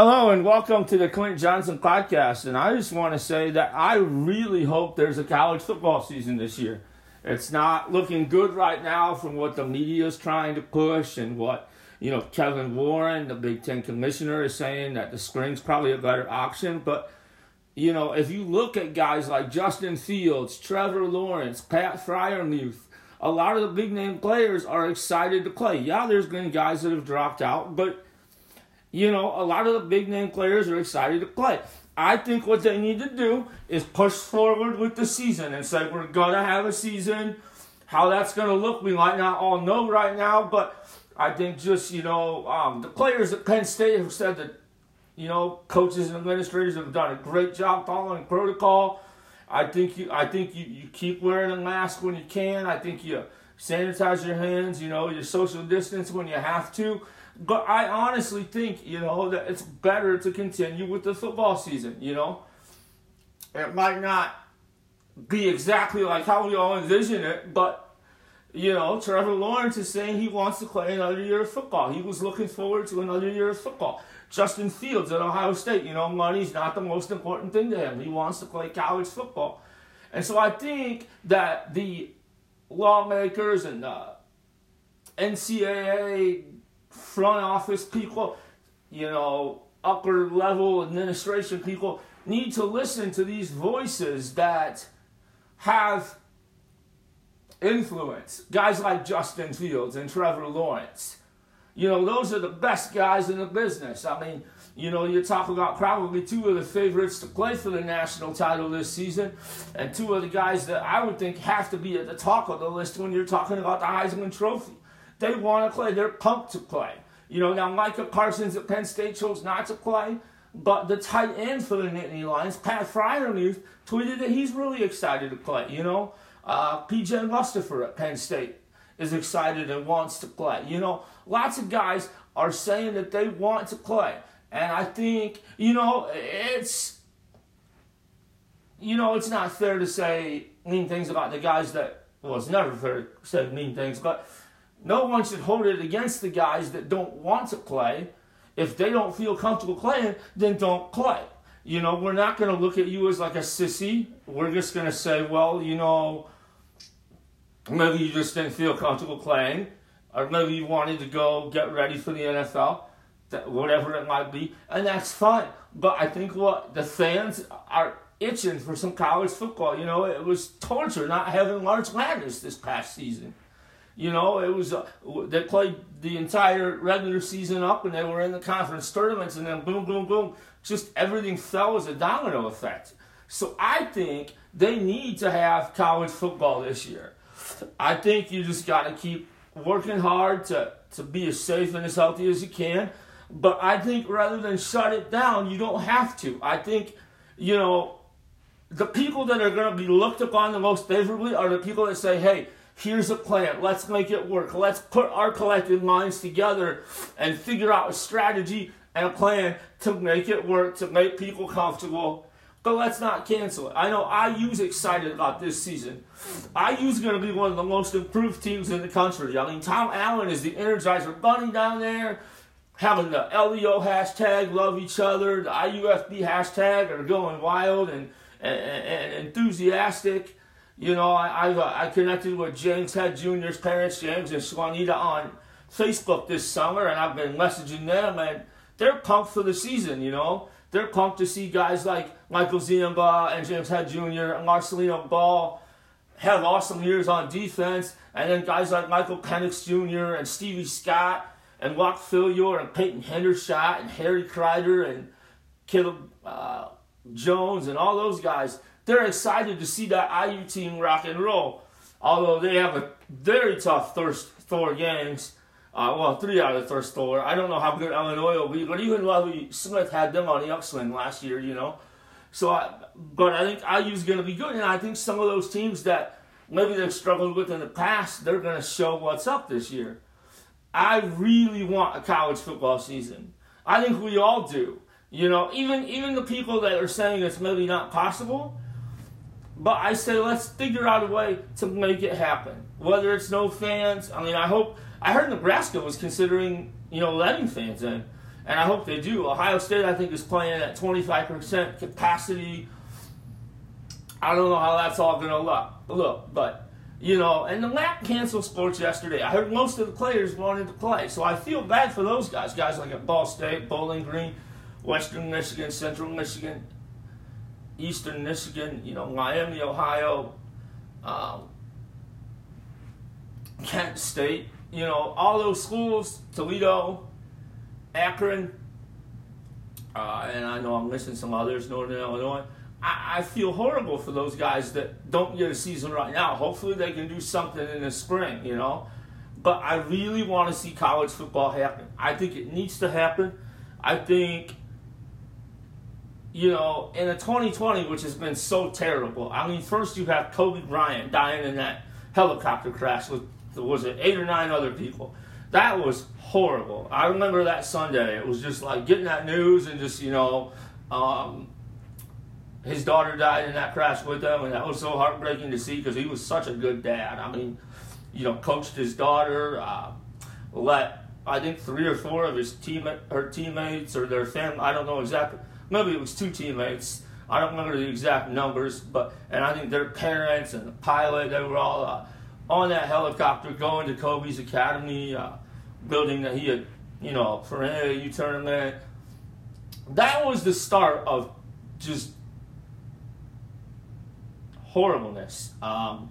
Hello and welcome to the Clint Johnson podcast. And I just want to say that I really hope there's a college football season this year. It's not looking good right now from what the media is trying to push and what, you know, Kevin Warren, the Big Ten commissioner, is saying that the spring's probably a better option. But, you know, if you look at guys like Justin Fields, Trevor Lawrence, Pat Freiermuth, a lot of the big name players are excited to play. Yeah, there's been guys that have dropped out, but you know, a lot of the big name players are excited to play. I think what they need to do is push forward with the season and say we're gonna have a season. How that's gonna look, we might not all know right now, but I think just you know um, the players at Penn State have said that you know coaches and administrators have done a great job following protocol. I think you I think you, you keep wearing a mask when you can. I think you sanitize your hands. You know you social distance when you have to. But I honestly think, you know, that it's better to continue with the football season, you know. It might not be exactly like how we all envision it, but, you know, Trevor Lawrence is saying he wants to play another year of football. He was looking forward to another year of football. Justin Fields at Ohio State, you know, money's not the most important thing to him. He wants to play college football. And so I think that the lawmakers and the NCAA front office people, you know, upper level administration people need to listen to these voices that have influence. Guys like Justin Fields and Trevor Lawrence. You know, those are the best guys in the business. I mean, you know, you talk about probably two of the favorites to play for the national title this season, and two of the guys that I would think have to be at the top of the list when you're talking about the Heisman Trophy. They want to play. They're pumped to play. You know, now Micah Parsons at Penn State chose not to play, but the tight end for the Nittany Lions, Pat Freiermuth, tweeted that he's really excited to play. You know, uh, PJ Mustipher at Penn State is excited and wants to play. You know, lots of guys are saying that they want to play. And I think, you know, it's, you know, it's not fair to say mean things about the guys that, well, it's never fair to say mean things, but no one should hold it against the guys that don't want to play. If they don't feel comfortable playing, then don't play. You know, we're not going to look at you as like a sissy. We're just going to say, well, you know, maybe you just didn't feel comfortable playing, or maybe you wanted to go get ready for the NFL, whatever it might be, and that's fine. But I think what the fans are itching for some college football. You know, it was torture not having March Madness this past season. You know, it was uh, they played the entire regular season up, and they were in the conference tournaments, and then boom, boom, boom, just everything fell as a domino effect. So I think they need to have college football this year. I think you just got to keep working hard to to be as safe and as healthy as you can. But I think rather than shut it down, you don't have to. I think, you know, the people that are going to be looked upon the most favorably are the people that say, hey, Here's a plan. Let's make it work. Let's put our collective minds together and figure out a strategy and a plan to make it work, to make people comfortable. But let's not cancel it. I know IU's excited about this season. IU's going to be one of the most improved teams in the country. I mean, Tom Allen is the Energizer Bunny down there, having the LEO hashtag, love each other, the IUFB hashtag are going wild and, and, and enthusiastic. You know, I, I've uh, I connected with James Head Jr.'s parents, James and Swanita, on Facebook this summer, and I've been messaging them, and they're pumped for the season. You know, they're pumped to see guys like Michael Ziemba and James Head Jr. and Marcelino Ball have awesome years on defense, and then guys like Michael Penix Jr. and Stevie Scott and Whop Philyor and Peyton Hendershot and Harry Crider and Caleb uh, Jones and all those guys they're excited to see that IU team rock and roll. Although they have a very tough first four games. Uh, well, three out of the first four. I don't know how good Illinois will be, but even Lovie Smith had them on the upswing last year, you know. So, I, but I think IU's going to be good, and I think some of those teams that maybe they've struggled with in the past, they're going to show what's up this year. I really want a college football season. I think we all do. You know, even even the people that are saying it's maybe not possible, but I say let's figure out a way to make it happen. Whether it's no fans, I mean, I hope. I heard Nebraska was considering, you know, letting fans in, and I hope they do. Ohio State, I think, is playing at 25% capacity. I don't know how that's all going to look, look, but you know, and the MAC canceled sports yesterday. I heard most of the players wanted to play, so I feel bad for those guys. Guys like at Ball State, Bowling Green, Western Michigan, Central Michigan, Eastern Michigan, you know, Miami, Ohio, um, Kent State, you know, all those schools, Toledo, Akron, uh, and I know I'm missing some others, Northern Illinois. I, I feel horrible for those guys that don't get a season right now. Hopefully, they can do something in the spring, you know. But I really want to see college football happen. I think it needs to happen. I think, you know, in a 2020, which has been so terrible. I mean, first you have Kobe Bryant dying in that helicopter crash with, was it eight or nine other people? That was horrible. I remember that Sunday. It was just like getting that news and just, you know, um, his daughter died in that crash with him, and that was so heartbreaking to see because he was such a good dad. I mean, you know, coached his daughter, uh, let I think three or four of his team her teammates or their family. I don't know exactly. Maybe it was two teammates. I don't remember the exact numbers, but and I think their parents and the pilot they were all uh, on that helicopter going to Kobe's academy uh, building that he had, you know, for an AAU tournament. That was the start of just horribleness. Um,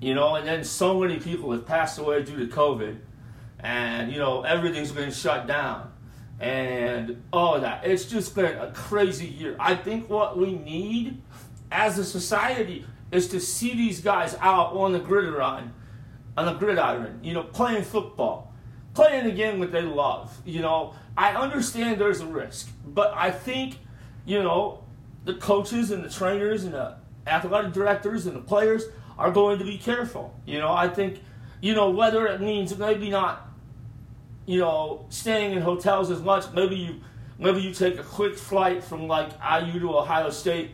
you know, and then so many people have passed away due to COVID, and you know everything's been shut down, and all that. It's just been a crazy year. I think what we need as a society is to see these guys out on the gridiron, on the gridiron. You know, playing football, playing game that they love. You know, I understand there's a risk, but I think, you know, the coaches and the trainers and the athletic directors and the players are going to be careful. You know, I think, you know, whether it means maybe not, you know, staying in hotels as much, maybe you maybe you take a quick flight from like IU to Ohio State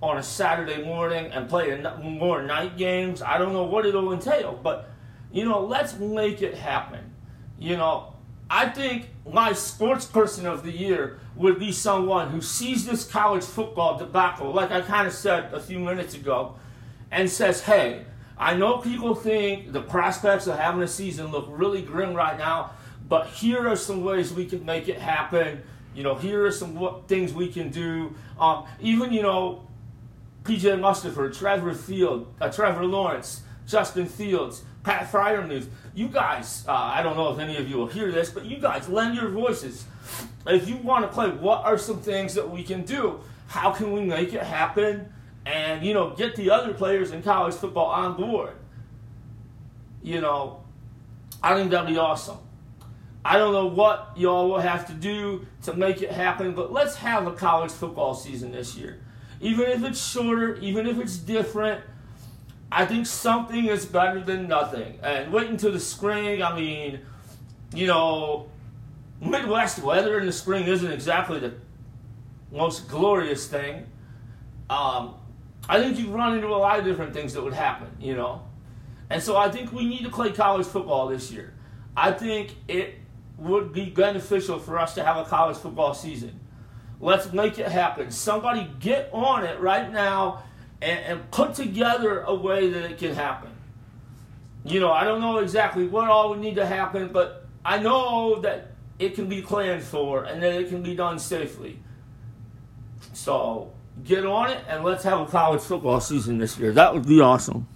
on a Saturday morning and play more night games. I don't know what it'll entail, but you know, let's make it happen. You know, I think my sports person of the year would be someone who sees this college football debacle, like I kind of said a few minutes ago, and says, hey, I know people think the prospects of having a season look really grim right now, but here are some ways we can make it happen. You know, here are some things we can do. Um, even, you know, PJ Mustipher, Trevor Field, uh, Trevor Lawrence, Justin Fields, Pat Freiermuth, you guys, uh, I don't know if any of you will hear this, but you guys lend your voices. If you want to play, what are some things that we can do? How can we make it happen? And, you know, get the other players in college football on board. You know, I think that'd be awesome. I don't know what y'all will have to do to make it happen, but let's have a college football season this year. Even if it's shorter, even if it's different, I think something is better than nothing. And wait until the spring. I mean, you know, Midwest weather in the spring isn't exactly the most glorious thing. Um, I think you run into a lot of different things that would happen, you know. And so I think we need to play college football this year. I think it would be beneficial for us to have a college football season. Let's make it happen. Somebody get on it right now and, and put together a way that it can happen. You know, I don't know exactly what all would need to happen, but I know that it can be planned for and that it can be done safely. So get on it and let's have a college football season this year. That would be awesome.